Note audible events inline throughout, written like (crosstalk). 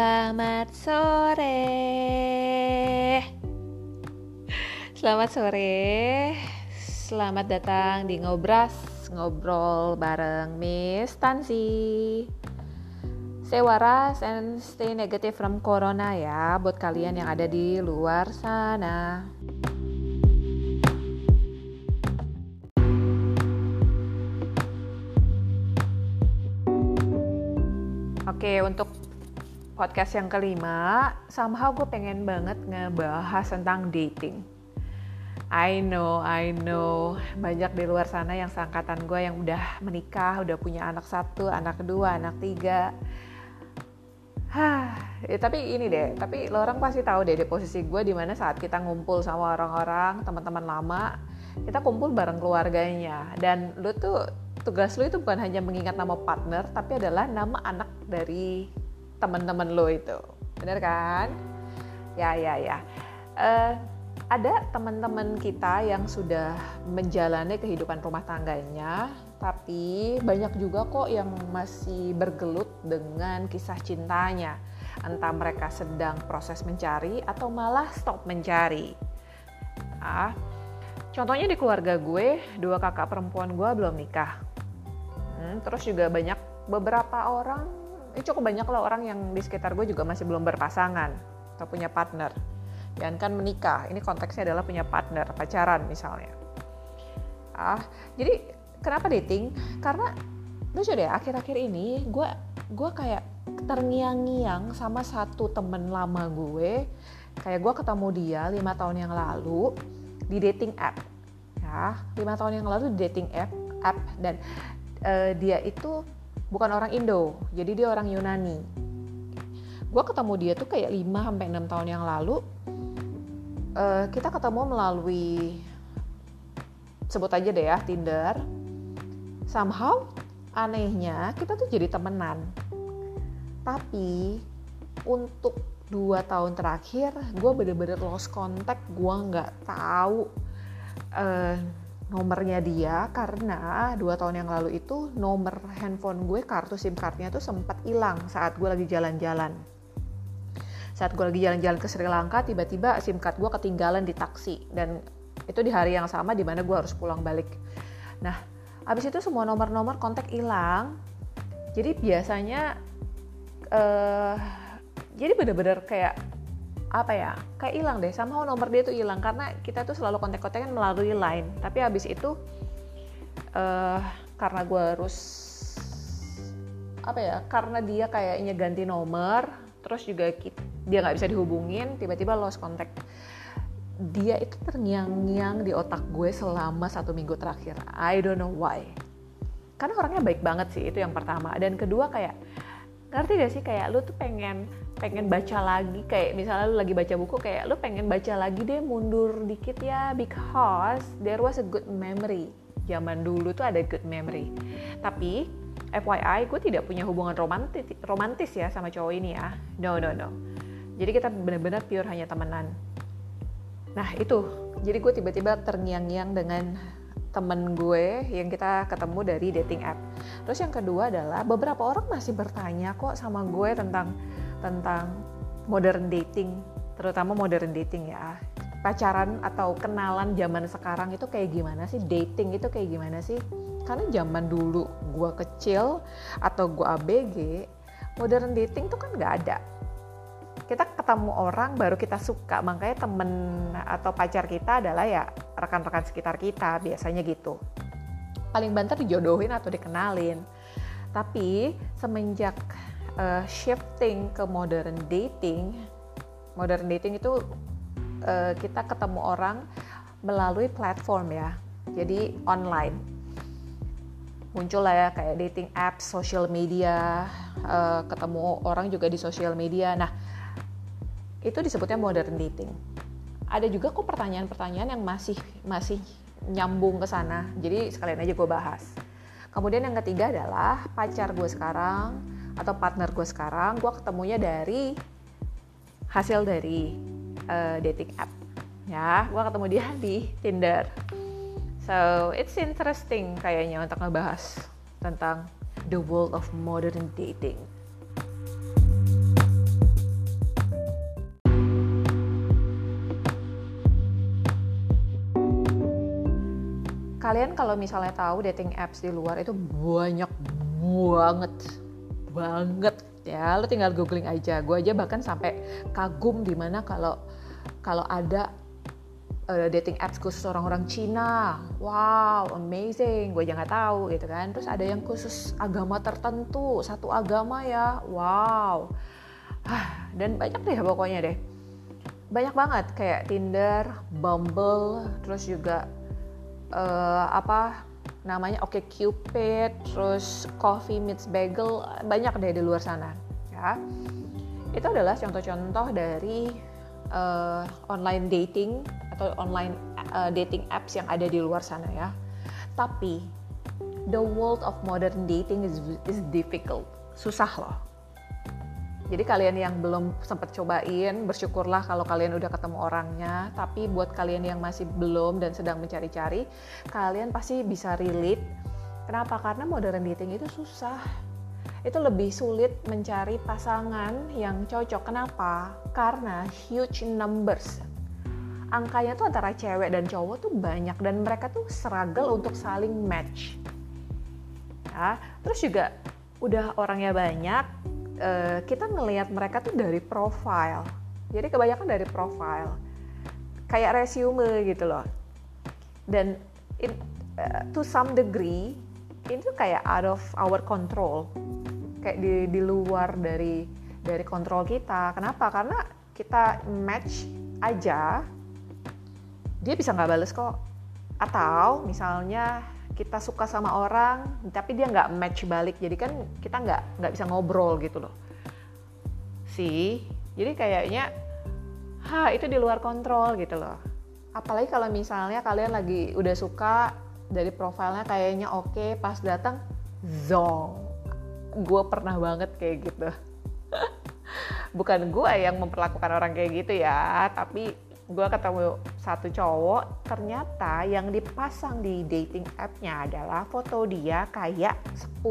Selamat sore. Selamat sore. Selamat datang di Ngobras, ngobrol bareng Miss Tansi. Stay waras and stay negative from corona ya buat kalian yang ada di luar sana. Oke, untuk podcast yang kelima, somehow gue pengen banget ngebahas tentang dating. I know, I know, banyak di luar sana yang seangkatan gue yang udah menikah, udah punya anak satu, anak kedua, anak tiga. Hah, ya, tapi ini deh, tapi lo orang pasti tahu deh di posisi gue di mana saat kita ngumpul sama orang-orang, teman-teman lama, kita kumpul bareng keluarganya, dan lo tuh tugas lo itu bukan hanya mengingat nama partner tapi adalah nama anak dari teman-teman lo itu. Benar kan? Ya ya ya. Uh, ada teman-teman kita yang sudah menjalani kehidupan rumah tangganya tapi banyak juga kok yang masih bergelut dengan kisah cintanya. Entah mereka sedang proses mencari atau malah stop mencari. Ah contohnya di keluarga gue dua kakak perempuan gue belum nikah. Hmm, terus juga banyak beberapa orang, ini cukup banyak lah orang yang di sekitar gue juga masih belum berpasangan atau punya partner. Dan kan menikah, ini konteksnya adalah punya partner, pacaran misalnya. Ah, jadi kenapa dating? Karena lucu deh, akhir-akhir ini gue gue kayak terngiang-ngiang sama satu temen lama gue. Kayak gue ketemu dia lima tahun yang lalu di dating app. Ya, lima tahun yang lalu di dating app, app dan uh, dia itu bukan orang Indo, jadi dia orang Yunani. Gue ketemu dia tuh kayak 5 sampai 6 tahun yang lalu. Uh, kita ketemu melalui sebut aja deh ya Tinder. Somehow anehnya kita tuh jadi temenan. Tapi untuk dua tahun terakhir gue bener-bener lost contact gue nggak tahu uh, nomornya dia karena dua tahun yang lalu itu nomor handphone gue kartu sim cardnya tuh sempat hilang saat gue lagi jalan-jalan. Saat gue lagi jalan-jalan ke Sri Lanka tiba-tiba sim card gue ketinggalan di taksi. Dan itu di hari yang sama di mana gue harus pulang balik. Nah abis itu semua nomor-nomor kontak hilang. Jadi biasanya uh, jadi bener-bener kayak apa ya kayak hilang deh. Sama nomor dia tuh hilang karena kita tuh selalu kontak-kontakan melalui line. Tapi habis itu uh, karena gue harus apa ya karena dia kayaknya ganti nomor terus juga dia nggak bisa dihubungin tiba-tiba lost contact. Dia itu terngiang-ngiang di otak gue selama satu minggu terakhir. I don't know why. Karena orangnya baik banget sih itu yang pertama. Dan kedua kayak ngerti gak sih kayak lu tuh pengen pengen baca lagi kayak misalnya lu lagi baca buku kayak lu pengen baca lagi deh mundur dikit ya because there was a good memory. Zaman dulu tuh ada good memory. Tapi FYI gue tidak punya hubungan romantis romantis ya sama cowok ini ya. No no no. Jadi kita benar-benar pure hanya temenan. Nah itu. Jadi gue tiba-tiba terngiang-ngiang dengan temen gue yang kita ketemu dari dating app. Terus yang kedua adalah beberapa orang masih bertanya kok sama gue tentang tentang modern dating, terutama modern dating ya. Pacaran atau kenalan zaman sekarang itu kayak gimana sih? Dating itu kayak gimana sih? Karena zaman dulu gue kecil atau gue ABG, modern dating tuh kan nggak ada. Kita ketemu orang baru kita suka, makanya temen atau pacar kita adalah ya rekan-rekan sekitar kita, biasanya gitu. Paling banter dijodohin atau dikenalin. Tapi semenjak uh, shifting ke modern dating, modern dating itu uh, kita ketemu orang melalui platform ya, jadi online. Muncul lah ya kayak dating apps, social media, uh, ketemu orang juga di social media. Nah, itu disebutnya modern dating. Ada juga kok pertanyaan-pertanyaan yang masih masih nyambung ke sana. Jadi sekalian aja gue bahas. Kemudian yang ketiga adalah pacar gue sekarang atau partner gue sekarang gue ketemunya dari hasil dari uh, dating app. Ya gue ketemu dia (laughs) di Tinder. So it's interesting kayaknya untuk ngebahas tentang the world of modern dating. Kalian kalau misalnya tahu dating apps di luar itu banyak banget banget. Ya lo tinggal googling aja. Gue aja bahkan sampai kagum di mana kalau kalau ada uh, dating apps khusus orang-orang Cina. Wow amazing. Gue aja nggak tahu gitu kan. Terus ada yang khusus agama tertentu satu agama ya. Wow. Dan banyak deh pokoknya deh. Banyak banget. Kayak Tinder, Bumble, terus juga uh, apa namanya Oke okay Cupid, terus Coffee Meets Bagel, banyak deh di luar sana ya. Itu adalah contoh-contoh dari uh, online dating atau online uh, dating apps yang ada di luar sana ya. Tapi the world of modern dating is is difficult, susah loh jadi kalian yang belum sempat cobain, bersyukurlah kalau kalian udah ketemu orangnya. Tapi buat kalian yang masih belum dan sedang mencari-cari, kalian pasti bisa relate. Kenapa? Karena modern dating itu susah. Itu lebih sulit mencari pasangan yang cocok. Kenapa? Karena huge numbers. Angkanya tuh antara cewek dan cowok tuh banyak dan mereka tuh struggle untuk saling match. Ya, terus juga udah orangnya banyak, uh, kita ngelihat mereka tuh dari profile. Jadi kebanyakan dari profile. Kayak resume gitu loh. Dan in, uh, to some degree itu kayak out of our control. Kayak di di luar dari dari kontrol kita. Kenapa? Karena kita match aja dia bisa nggak bales kok. Atau misalnya kita suka sama orang tapi dia nggak match balik. Jadi kan kita nggak nggak bisa ngobrol gitu loh. Sih jadi kayaknya ha itu di luar kontrol gitu loh. Apalagi kalau misalnya kalian lagi udah suka dari profilnya kayaknya oke okay, pas datang zong. Gue pernah banget kayak gitu. (laughs) Bukan gue yang memperlakukan orang kayak gitu ya tapi gue ketemu satu cowok ternyata yang dipasang di dating appnya adalah foto dia kayak 10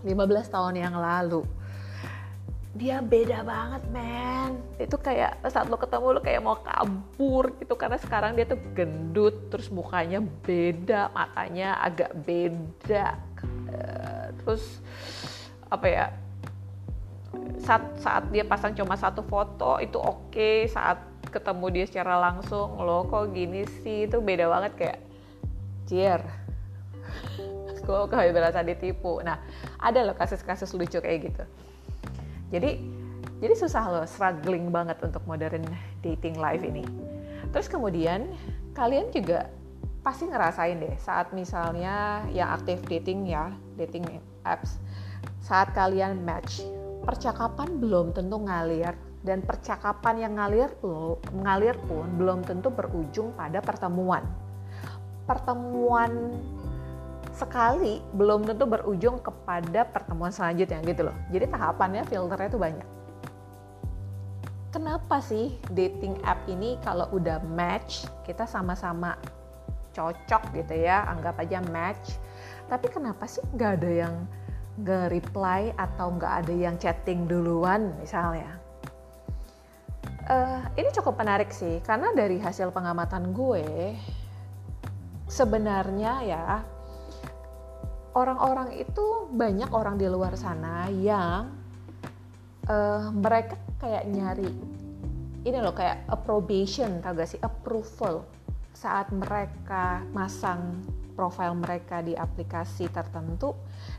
15 tahun yang lalu dia beda banget men itu kayak saat lo ketemu lo kayak mau kabur gitu karena sekarang dia tuh gendut terus mukanya beda matanya agak beda uh, terus apa ya saat saat dia pasang cuma satu foto itu oke okay. saat ketemu dia secara langsung lo kok gini sih? Itu beda banget kayak cier (laughs) gue kayak berasa ditipu. Nah ada loh kasus-kasus lucu kayak gitu. Jadi jadi susah loh struggling banget untuk modern dating life ini. Terus kemudian kalian juga pasti ngerasain deh saat misalnya yang aktif dating ya dating apps saat kalian match percakapan belum tentu ngalir dan percakapan yang ngalir mengalir pun belum tentu berujung pada pertemuan. Pertemuan sekali belum tentu berujung kepada pertemuan selanjutnya gitu loh. Jadi tahapannya filternya itu banyak. Kenapa sih dating app ini kalau udah match kita sama-sama cocok gitu ya, anggap aja match. Tapi kenapa sih nggak ada yang nggak reply atau nggak ada yang chatting duluan misalnya? Uh, ini cukup menarik sih karena dari hasil pengamatan gue sebenarnya ya orang-orang itu banyak orang di luar sana yang uh, mereka kayak nyari ini loh kayak approbation tau gak sih? Approval saat mereka masang profile mereka di aplikasi tertentu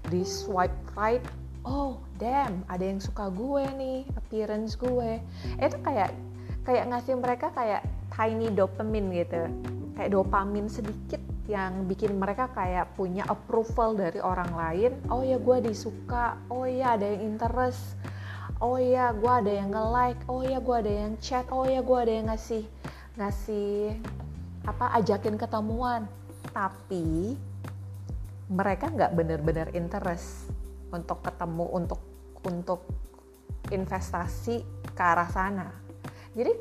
di swipe right oh damn ada yang suka gue nih appearance gue. Itu kayak kayak ngasih mereka kayak tiny dopamine gitu. Kayak dopamin sedikit yang bikin mereka kayak punya approval dari orang lain. Oh ya gue disuka. Oh ya ada yang interest. Oh ya gue ada yang nge-like. Oh ya gue ada yang chat. Oh ya gue ada yang ngasih ngasih apa ajakin ketemuan. Tapi mereka nggak bener-bener interest untuk ketemu untuk untuk investasi ke arah sana. Jadi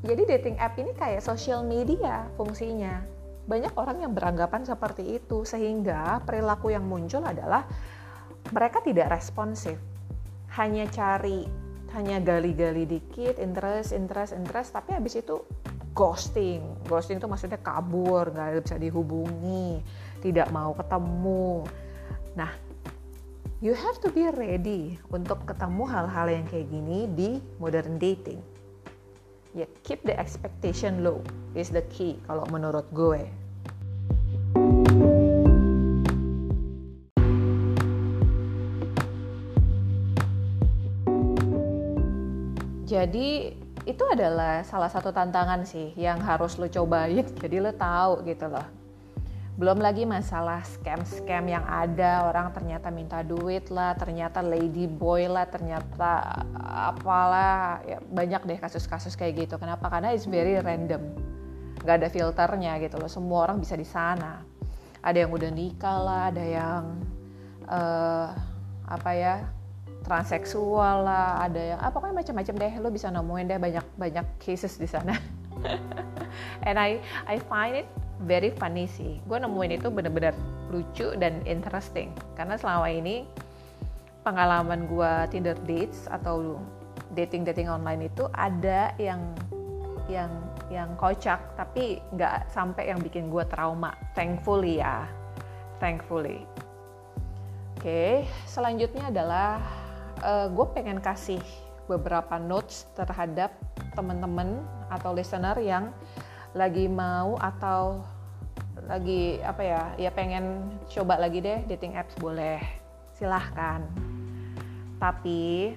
jadi dating app ini kayak social media fungsinya. Banyak orang yang beranggapan seperti itu sehingga perilaku yang muncul adalah mereka tidak responsif. Hanya cari hanya gali-gali dikit, interest, interest, interest, tapi habis itu ghosting ghosting itu maksudnya kabur nggak bisa dihubungi tidak mau ketemu nah you have to be ready untuk ketemu hal-hal yang kayak gini di modern dating. Ya keep the expectation low is the key kalau menurut gue. Jadi itu adalah salah satu tantangan sih yang harus lo cobain. Jadi lo tahu gitu loh belum lagi masalah scam-scam yang ada orang ternyata minta duit lah ternyata lady boy lah ternyata apalah. Ya, banyak deh kasus-kasus kayak gitu. Kenapa? Karena it's very random. Nggak ada filternya gitu loh. Semua orang bisa di sana. Ada yang udah nikah lah ada yang uh, apa ya transseksual lah, ada yang apa pokoknya macam-macam deh. Lo bisa nemuin deh banyak banyak cases di sana. (laughs) And I I find it very funny sih. Gue nemuin itu bener-bener lucu dan interesting. Karena selama ini pengalaman gue Tinder dates atau dating dating online itu ada yang yang yang kocak tapi nggak sampai yang bikin gue trauma. Thankfully ya. Thankfully. Oke selanjutnya adalah uh, eh, gue pengen kasih beberapa notes terhadap teman-teman atau listener yang lagi mau atau lagi apa ya ya pengen coba lagi deh dating apps boleh. Silahkan. Tapi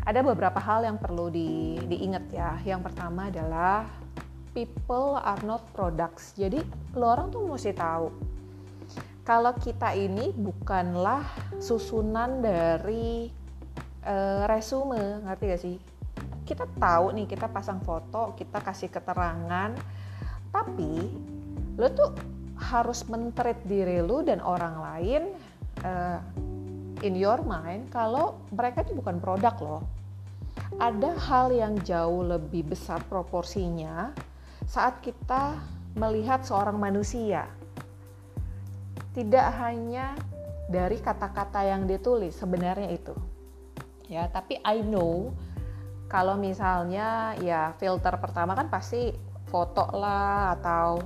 ada beberapa hal yang perlu di, diingat ya. Yang pertama adalah people are not products. Jadi lo orang tuh mesti tahu. Kalau kita ini bukanlah susunan dari uh, resume ngerti gak sih? Kita tahu nih kita pasang foto kita kasih keterangan tapi lo tuh harus mentreat diri lo dan orang lain uh, in your mind kalau mereka itu bukan produk loh ada hal yang jauh lebih besar proporsinya saat kita melihat seorang manusia. Tidak hanya dari kata-kata yang ditulis sebenarnya itu. Ya tapi I know kalau misalnya ya filter pertama kan pasti foto lah atau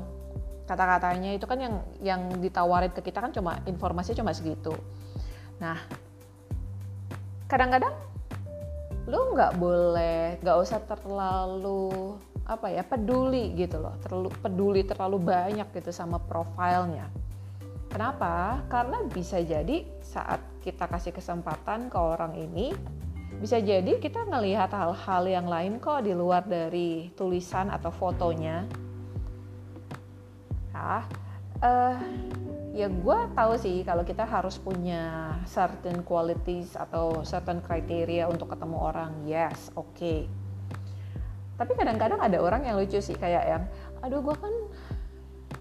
kata-katanya. Itu kan yang yang ditawarin ke kita kan cuma informasi cuma segitu. Nah kadang-kadang lu nggak boleh nggak usah terlalu apa ya peduli gitu loh. Terlalu peduli terlalu banyak gitu sama profilnya. Kenapa? Karena bisa jadi saat kita kasih kesempatan ke orang ini bisa jadi kita ngelihat hal-hal yang lain kok di luar dari tulisan atau fotonya ah uh, ya gue tahu sih kalau kita harus punya certain qualities atau certain criteria untuk ketemu orang yes oke okay. tapi kadang-kadang ada orang yang lucu sih kayak yang aduh gue kan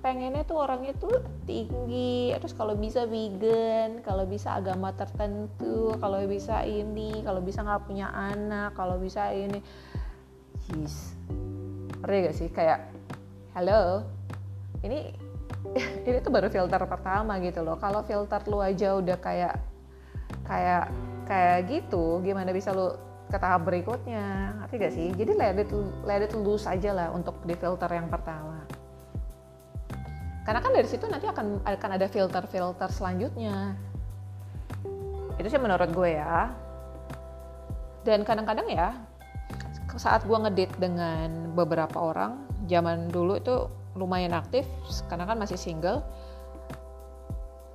pengennya tuh orangnya tuh tinggi. Terus kalau bisa vegan kalau bisa agama tertentu kalau bisa ini kalau bisa nggak punya anak kalau bisa ini. Jeez. Ngerti gak sih? Kayak hello ini (laughs) ini tuh baru filter pertama gitu loh. Kalau filter lu aja udah kayak kayak kayak gitu gimana bisa lu ke tahap berikutnya? Ngerti gak sih? Jadi let it, let it loose aja lah untuk di filter yang pertama karena kan dari situ nanti akan akan ada filter-filter selanjutnya. Itu sih menurut gue ya. Dan kadang-kadang ya saat gue ngedate dengan beberapa orang zaman dulu itu lumayan aktif karena kan masih single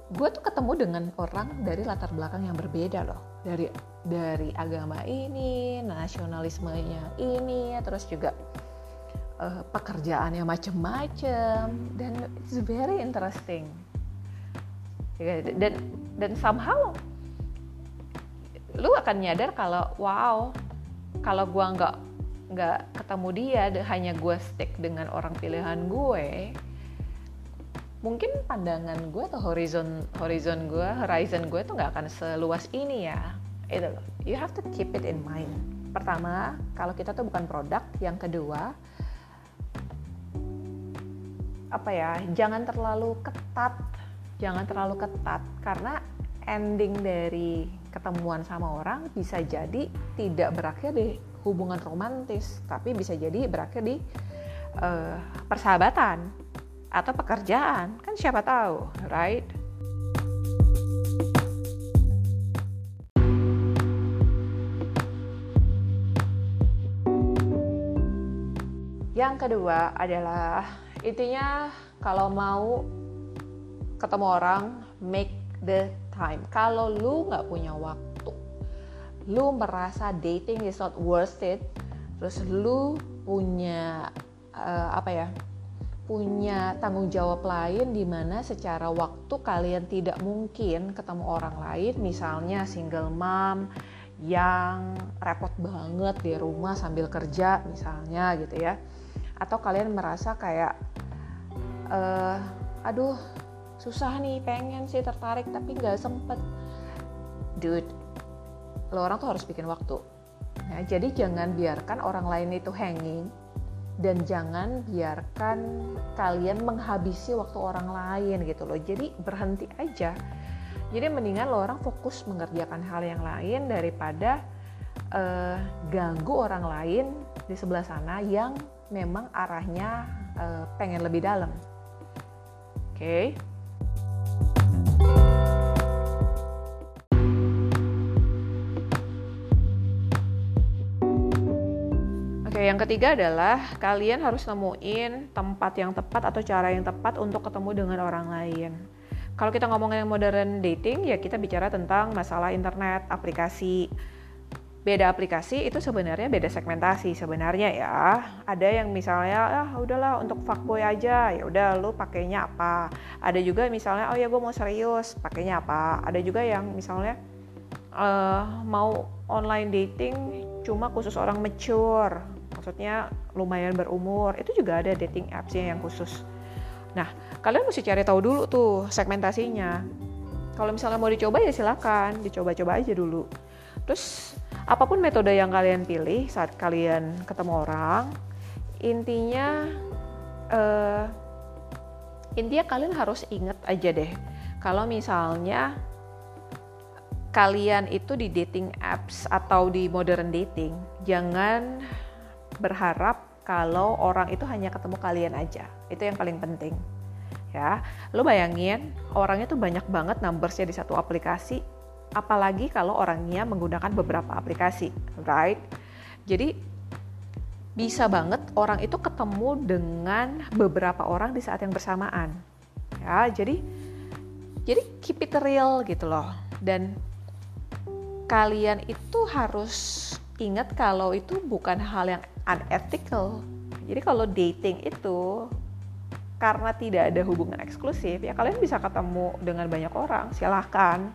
gue tuh ketemu dengan orang dari latar belakang yang berbeda loh. Dari dari agama ini nasionalismenya ini terus juga uh, yang macem-macem. Dan it's very interesting. Dan dan somehow lu akan nyadar kalau wow kalau gua nggak nggak ketemu dia hanya gue stick dengan orang pilihan gue mungkin pandangan gue atau horizon horizon gue horizon gue tuh nggak akan seluas ini ya. Itu you have to keep it in mind. Pertama kalau kita tuh bukan produk yang kedua apa ya jangan terlalu ketat jangan terlalu ketat. Karena ending dari ketemuan sama orang bisa jadi tidak berakhir di hubungan romantis tapi bisa jadi berakhir di uh, persahabatan atau pekerjaan. Kan siapa tahu right? Yang kedua adalah intinya kalau mau ketemu orang make the time. Kalau lu nggak punya waktu lu merasa dating is not worth it terus lu punya uh, apa ya punya tanggung jawab lain di mana secara waktu kalian tidak mungkin ketemu orang lain misalnya single mom yang repot banget di rumah sambil kerja misalnya gitu ya atau kalian merasa kayak uh, aduh susah nih pengen sih tertarik tapi nggak sempet. Dude lo orang tuh harus bikin waktu. Ya, jadi jangan biarkan orang lain itu hanging dan jangan biarkan kalian menghabisi waktu orang lain gitu loh. Jadi berhenti aja. Jadi mendingan lo orang fokus mengerjakan hal yang lain daripada uh, ganggu orang lain di sebelah sana yang memang arahnya uh, pengen lebih dalam oke okay? Oke, yang ketiga adalah kalian harus nemuin tempat yang tepat atau cara yang tepat untuk ketemu dengan orang lain. Kalau kita ngomongin modern dating, ya kita bicara tentang masalah internet, aplikasi. Beda aplikasi itu sebenarnya beda segmentasi sebenarnya ya. Ada yang misalnya, ah udahlah untuk fuckboy aja, ya udah lu pakainya apa. Ada juga misalnya, oh ya gue mau serius, pakainya apa. Ada juga yang misalnya uh, mau online dating cuma khusus orang mature. Maksudnya lumayan berumur. Itu juga ada dating apps yang khusus. Nah kalian mesti cari tahu dulu tuh segmentasinya. Kalau misalnya mau dicoba ya silakan dicoba-coba aja dulu. Terus apa pun metode yang kalian pilih saat kalian ketemu orang intinya uh, intinya kalian harus inget aja deh kalau misalnya kalian itu di dating apps atau di modern dating jangan berharap kalau orang itu hanya ketemu kalian aja. Itu yang paling penting. Ya, lo bayangin orangnya tuh banyak banget numbersnya di satu aplikasi, apalagi kalau orangnya menggunakan beberapa aplikasi, right? Jadi bisa banget orang itu ketemu dengan beberapa orang di saat yang bersamaan. Ya, jadi jadi keep it real gitu loh. Dan kalian itu harus ingat kalau itu bukan hal yang unethical. Jadi kalau dating itu karena tidak ada hubungan eksklusif, ya kalian bisa ketemu dengan banyak orang, silahkan.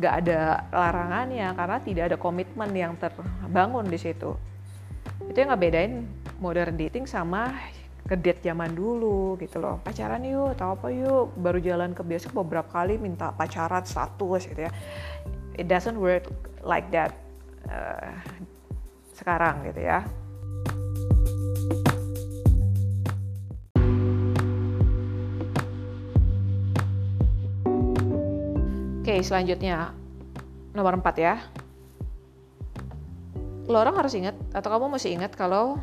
Gak ada larangannya karena tidak ada komitmen yang terbangun di situ. Itu yang ngebedain modern dating sama kedate zaman dulu gitu loh. Pacaran yuk, tahu apa yuk, baru jalan ke bioskop beberapa kali minta pacaran status gitu ya. It doesn't work like that uh, sekarang gitu ya. Oke, selanjutnya nomor 4 ya. Lo orang harus ingat atau kamu mesti ingat kalau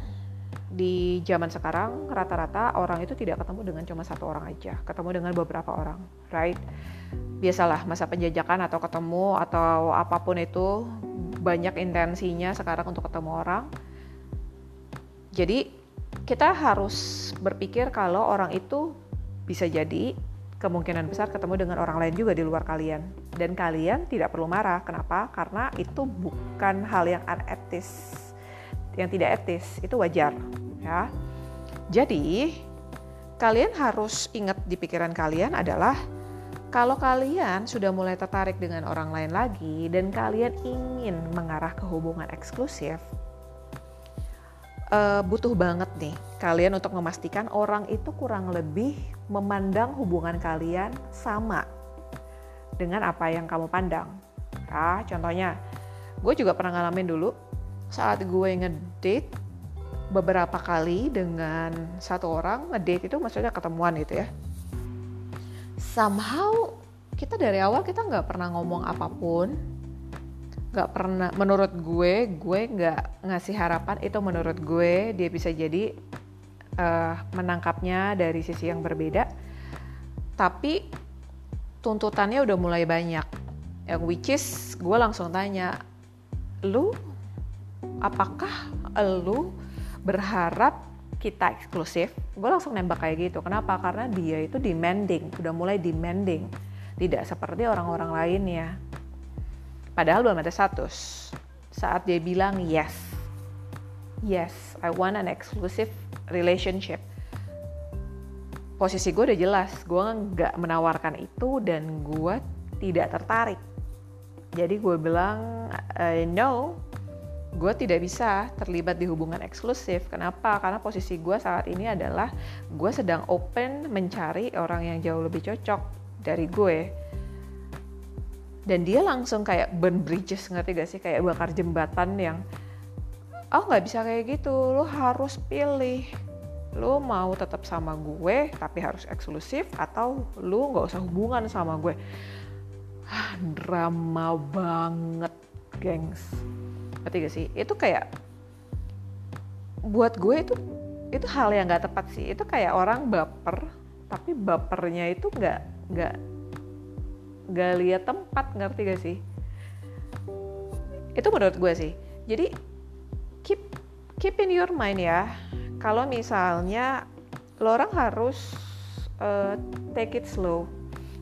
di zaman sekarang rata-rata orang itu tidak ketemu dengan cuma satu orang aja, ketemu dengan beberapa orang, right? Biasalah masa penjajakan atau ketemu atau apa pun itu banyak intensinya sekarang untuk ketemu orang. Jadi kita harus berpikir kalau orang itu bisa jadi kemungkinan besar ketemu dengan orang lain juga di luar kalian. Dan kalian tidak perlu marah. Kenapa? Karena itu bukan hal yang unetis yang tidak etis itu wajar ya. Jadi kalian harus ingat di pikiran kalian adalah kalau kalian sudah mulai tertarik dengan orang lain lagi dan kalian ingin mengarah ke hubungan eksklusif, uh, butuh banget nih kalian untuk memastikan orang itu kurang lebih memandang hubungan kalian sama dengan apa yang kamu pandang. Ya, contohnya, gue juga pernah ngalamin dulu saat gue ngedate beberapa kali dengan satu orang ngedate itu maksudnya ketemuan gitu ya somehow kita dari awal kita nggak pernah ngomong apa pun nggak pernah menurut gue gue nggak ngasih harapan itu menurut gue dia bisa jadi uh, menangkapnya dari sisi yang berbeda. Tapi tuntutannya udah mulai banyak. Yang which is gue langsung tanya lu apakah lu berharap kita eksklusif? Gue langsung nembak kayak gitu. Kenapa? Karena dia itu demanding udah mulai demanding. Tidak seperti orang-orang lainnya padahal belum ada status saat dia bilang yes yes I want an exclusive relationship posisi gue udah jelas gue nggak menawarkan itu dan gue tidak tertarik jadi gue bilang uh, no gue tidak bisa terlibat di hubungan eksklusif. Kenapa? Karena posisi gue saat ini adalah gue sedang open mencari orang yang jauh lebih cocok dari gue. Dan dia langsung kayak burn bridges, ngerti gak sih? Kayak bakar jembatan yang, oh nggak bisa kayak gitu, lo harus pilih. Lo mau tetap sama gue, tapi harus eksklusif, atau lo nggak usah hubungan sama gue. Ah, drama banget, gengs ngerti gak sih itu kayak buat gue itu itu hal yang nggak tepat sih itu kayak orang baper tapi bapernya itu nggak nggak nggak lihat tempat ngerti gak sih itu menurut gue sih jadi keep keep in your mind ya kalau misalnya lo orang harus uh, take it slow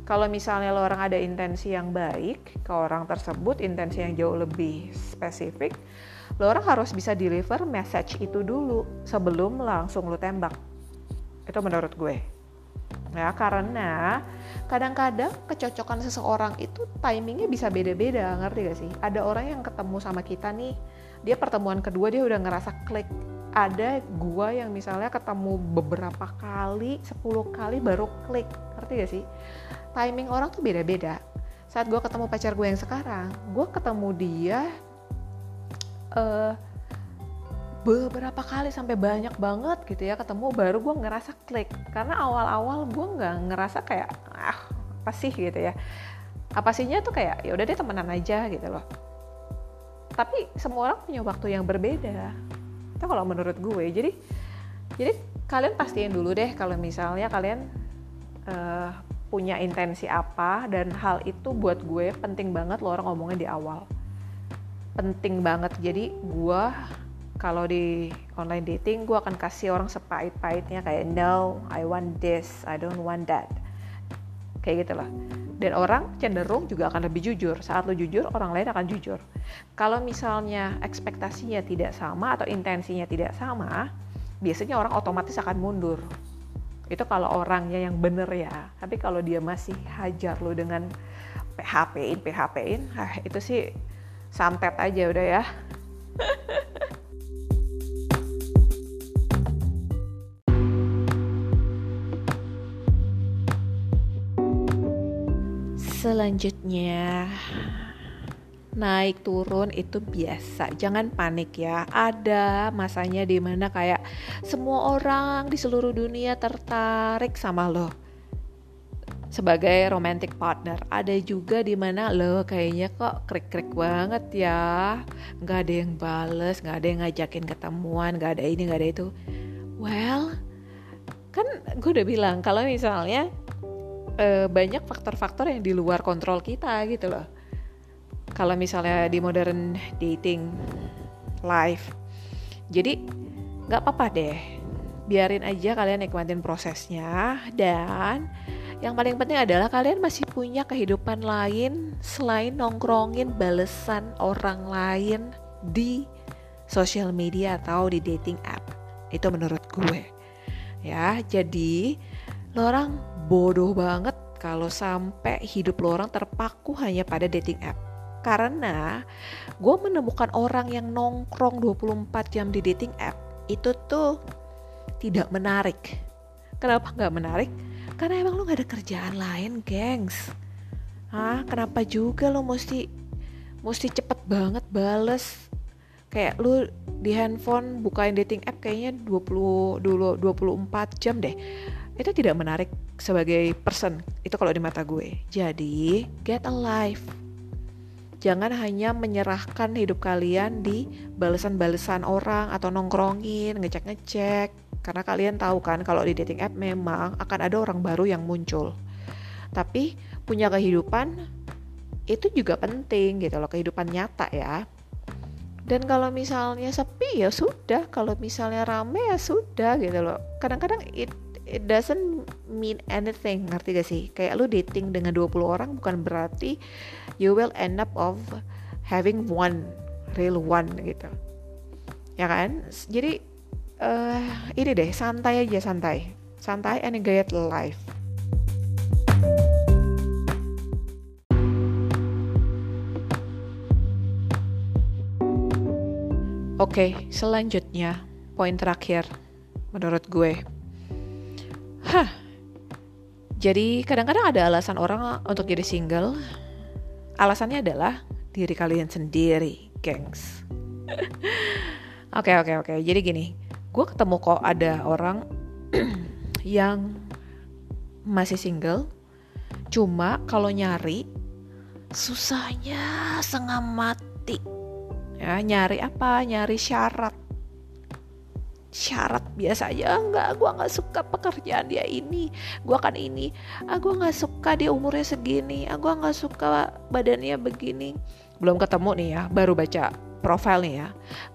kalau misalnya lo orang ada intensi yang baik ke orang tersebut, intensi yang jauh lebih spesifik, lo orang harus bisa deliver message itu dulu sebelum langsung lo tembak. Itu menurut gue. Ya, karena kadang-kadang kecocokan seseorang itu timingnya bisa beda-beda, ngerti gak sih? Ada orang yang ketemu sama kita nih, dia pertemuan kedua dia udah ngerasa klik, ada gua yang misalnya ketemu beberapa kali, 10 kali baru klik, ngerti gak sih? timing orang tuh beda-beda saat gue ketemu pacar gue yang sekarang gue ketemu dia uh, beberapa kali sampai banyak banget gitu ya ketemu baru gue ngerasa klik. Karena awal-awal gue nggak ngerasa kayak ah apa sih? gitu ya. Apa sihnya tuh kayak ya udah deh temenan aja gitu loh. Tapi semua orang punya waktu yang berbeda. Itu kalau menurut gue. Jadi jadi kalian pastiin dulu deh kalau misalnya kalian uh, punya intensi apa dan hal itu buat gue penting banget lo orang ngomongnya di awal. Penting banget. Jadi gue kalau di online dating gue akan kasih orang sepahit-pahitnya kayak no I want this I don't want that. Kayak gitu lah dan orang cenderung juga akan lebih jujur. Saat lo jujur orang lain akan jujur. Kalau misalnya ekspektasinya tidak sama atau intensinya tidak sama biasanya orang otomatis akan mundur. Itu kalau orangnya yang bener ya. Tapi kalau dia masih hajar lo dengan PHP-in PHP-in itu sih santet aja udah ya (laughs) selanjutnya. Naik turun itu biasa. Jangan panik ya. Ada masanya di mana kayak semua orang di seluruh dunia tertarik sama lo sebagai romantic partner. Ada juga di mana lo kayaknya kok krik-krik banget ya. Nggak ada yang bales nggak ada yang ngajakin ketemuan nggak ada ini nggak ada itu. Well kan gue udah bilang kalau misalnya e, banyak faktor-faktor yang di luar kontrol kita gitu loh. Kalau misalnya di modern dating life jadi nggak apa-apa deh. Biarin aja kalian nikmatin prosesnya dan yang paling penting adalah kalian masih punya kehidupan lain selain nongkrongin balesan orang lain di social media atau di dating app. Itu menurut gue. Ya jadi lo orang bodoh banget kalau sampai hidup lo orang terpaku hanya pada dating app karena gue menemukan orang yang nongkrong 24 jam di dating app itu tuh tidak menarik. Kenapa nggak menarik? Karena emang lo gak ada kerjaan lain, gengs. Hah, kenapa juga lo mesti mesti cepet banget bales kayak lu di handphone bukain dating app kayaknya 20 dulu 24 jam deh itu tidak menarik sebagai person itu kalau di mata gue. Jadi get a life. Jangan hanya menyerahkan hidup kalian di balesan-balesan orang atau nongkrongin, ngecek-ngecek. karena kalian tahu kan kalau di dating app memang akan ada orang baru yang muncul. Tapi punya kehidupan itu juga penting gitu loh kehidupan nyata ya. Dan kalau misalnya sepi ya sudah. Kalau misalnya rame ya sudah gitu loh. Kadang-kadang it it doesn't mean anything ngerti gak sih? Kayak lu dating dengan 20 orang bukan berarti you will end up of having one real one gitu. Ya kan? Jadi uh, ini deh santai aja santai. Santai and get life. Oke, okay, selanjutnya poin terakhir menurut gue. Hah. Jadi kadang-kadang ada alasan orang untuk jadi single. Alasannya adalah diri kalian sendiri, gengs. (laughs) Oke, oke, oke. Jadi gini, gue ketemu kok ada orang (clears throat) yang masih single. Cuma kalau nyari susahnya setengah mati ya nyari apa nyari syarat syarat biasa aja enggak gue nggak suka pekerjaan dia ini. Gue akan ini. Ah gue nggak suka dia umurnya segini. Ah gue nggak suka badannya begini. Belum ketemu nih ya baru baca profil nih ya.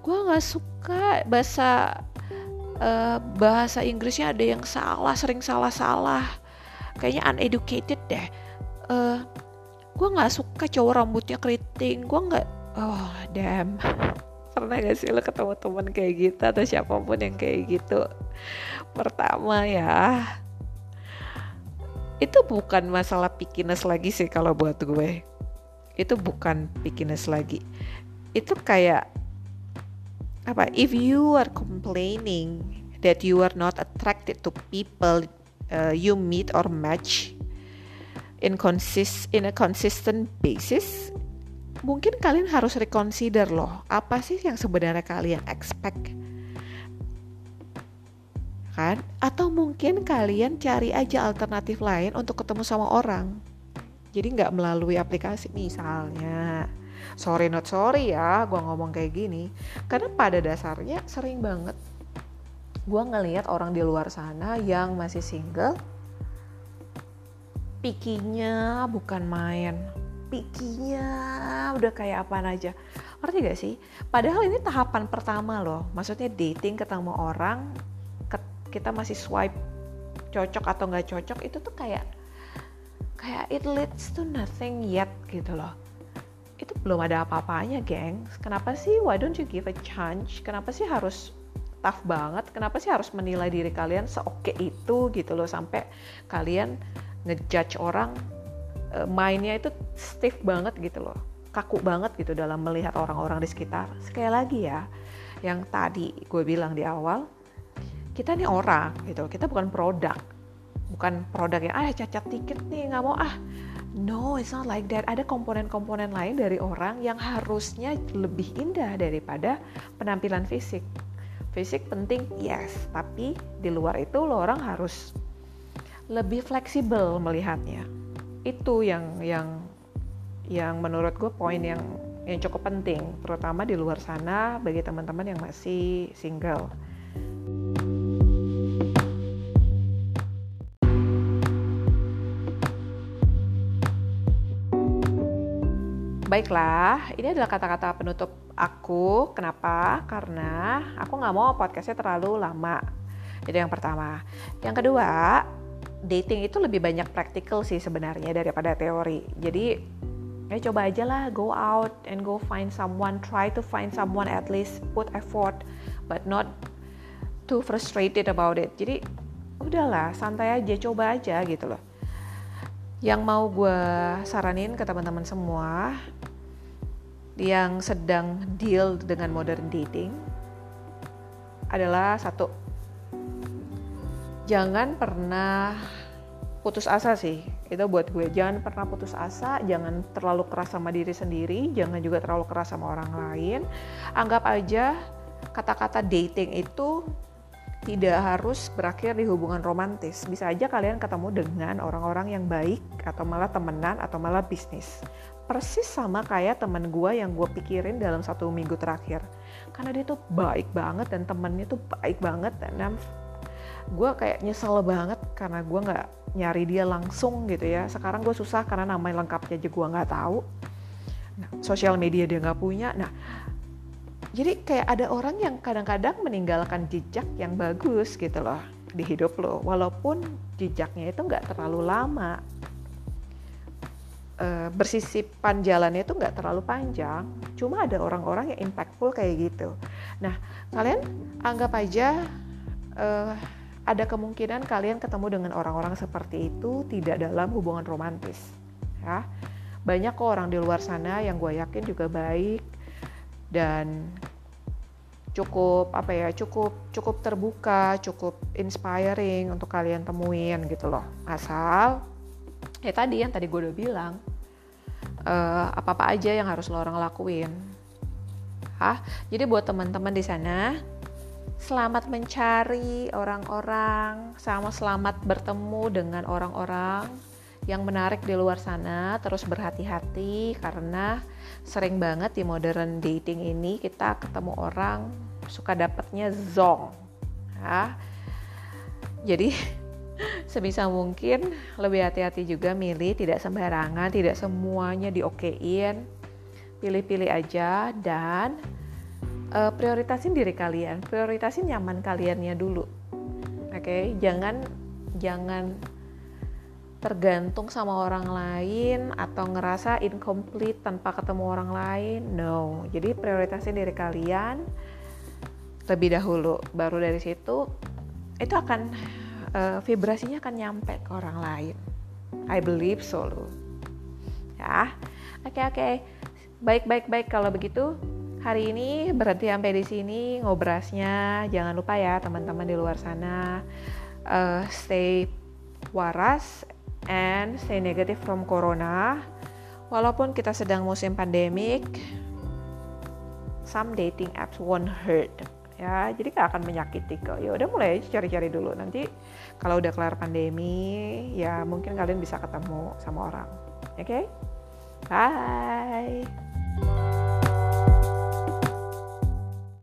Gue nggak suka bahasa uh, bahasa Inggrisnya ada yang salah sering salah-salah. Kayaknya uneducated deh. Uh, gue nggak suka cowok rambutnya keriting. Gue nggak oh damn pernah gak sih lo ketemu teman kayak gitu atau siapa pun yang kayak gitu? Pertama ya itu bukan masalah pickiness lagi sih kalau buat gue. Itu bukan pickiness lagi. Itu kayak apa if you are complaining that you are not attracted to people uh, you meet or match in consist in a consistent basis mungkin kalian harus reconsider loh apa sih yang sebenarnya kalian expect? Kan? Atau mungkin kalian cari aja alternatif lain untuk ketemu sama orang. Jadi nggak melalui aplikasi misalnya. Sorry not sorry ya gue ngomong kayak gini. Karena pada dasarnya sering banget gue ngelihat orang di luar sana yang masih single pikinya bukan main pikinya udah kayak apa aja. Ngerti gak sih? Padahal ini tahapan pertama loh. Maksudnya dating ketemu orang kita masih swipe cocok atau nggak cocok itu tuh kayak kayak it leads to nothing yet gitu loh. Itu belum ada apa-apanya geng. Kenapa sih why don't you give a chance? Kenapa sih harus tough banget? Kenapa sih harus menilai diri kalian seoke itu gitu loh sampai kalian ngejudge orang mainnya itu stiff banget gitu loh. Kaku banget gitu dalam melihat orang-orang di sekitar. Sekali lagi ya yang tadi gue bilang di awal kita nih orang gitu. Kita bukan produk. Bukan produk yang ah cacat tiket nih nggak mau. Ah no it's not like that. Ada komponen-komponen lain dari orang yang harusnya lebih indah daripada penampilan fisik. Fisik penting yes. Tapi di luar itu lo orang harus lebih fleksibel melihatnya itu yang yang yang menurut gue poin yang yang cukup penting terutama di luar sana bagi teman-teman yang masih single. Baiklah, ini adalah kata-kata penutup aku. Kenapa? Karena aku nggak mau podcastnya terlalu lama. Itu yang pertama. Yang kedua, dating itu lebih banyak praktikal sih sebenarnya daripada teori. Jadi ya coba aja lah go out and go find someone, try to find someone at least put effort but not too frustrated about it. Jadi udahlah santai aja, coba aja gitu loh. Yang mau gue saranin ke teman-teman semua yang sedang deal dengan modern dating adalah satu jangan pernah putus asa sih itu buat gue jangan pernah putus asa jangan terlalu keras sama diri sendiri jangan juga terlalu keras sama orang lain anggap aja kata-kata dating itu tidak harus berakhir di hubungan romantis. Bisa aja kalian ketemu dengan orang-orang yang baik atau malah temenan atau malah bisnis. Persis sama kayak temen gue yang gue pikirin dalam satu minggu terakhir. Karena dia tuh baik banget dan temennya tuh baik banget dan I'm gue kayak nyesel banget karena gue nggak nyari dia langsung gitu ya. Sekarang gue susah karena nama lengkapnya aja gue nggak tahu. Nah, sosial media dia nggak punya. Nah jadi kayak ada orang yang kadang-kadang meninggalkan jejak yang bagus gitu loh di hidup lo. Walaupun jejaknya itu nggak terlalu lama. E, bersisipan jalannya itu nggak terlalu panjang. Cuma ada orang-orang yang impactful kayak gitu. Nah kalian anggap aja uh, ada kemungkinan kalian ketemu dengan orang-orang seperti itu tidak dalam hubungan romantis ya. Banyak kok orang di luar sana yang gue yakin juga baik dan cukup apa ya cukup cukup terbuka cukup inspiring untuk kalian temuin gitu loh. Asal ya tadi yang tadi gue udah bilang uh, eh, apa apa aja yang harus lo orang lakuin. Ah jadi buat teman-teman di sana selamat mencari orang-orang, sama selamat bertemu dengan orang-orang yang menarik di luar sana. Terus berhati-hati karena sering banget di modern dating ini kita ketemu orang suka dapatnya zong. Ya. Jadi (laughs) sebisa mungkin lebih hati-hati juga milih, tidak sembarangan, tidak semuanya diokein. Pilih-pilih aja dan uh, prioritasin diri kalian, prioritasin nyaman kaliannya dulu. Oke, okay? jangan jangan tergantung sama orang lain atau ngerasa incomplete tanpa ketemu orang lain. No, jadi prioritasin diri kalian lebih dahulu. Baru dari situ itu akan uh, vibrasinya akan nyampe ke orang lain. I believe so Ya. Oke okay, oke. Okay. Baik baik baik kalau begitu Hari ini berhenti sampai di sini ngobrasnya. Jangan lupa ya teman-teman di luar sana uh, stay waras and stay negative from corona. Walaupun kita sedang musim pandemik, some dating apps won't hurt ya jadi gak akan menyakiti kok ya udah mulai cari-cari dulu nanti kalau udah kelar pandemi ya mungkin kalian bisa ketemu sama orang oke okay? bye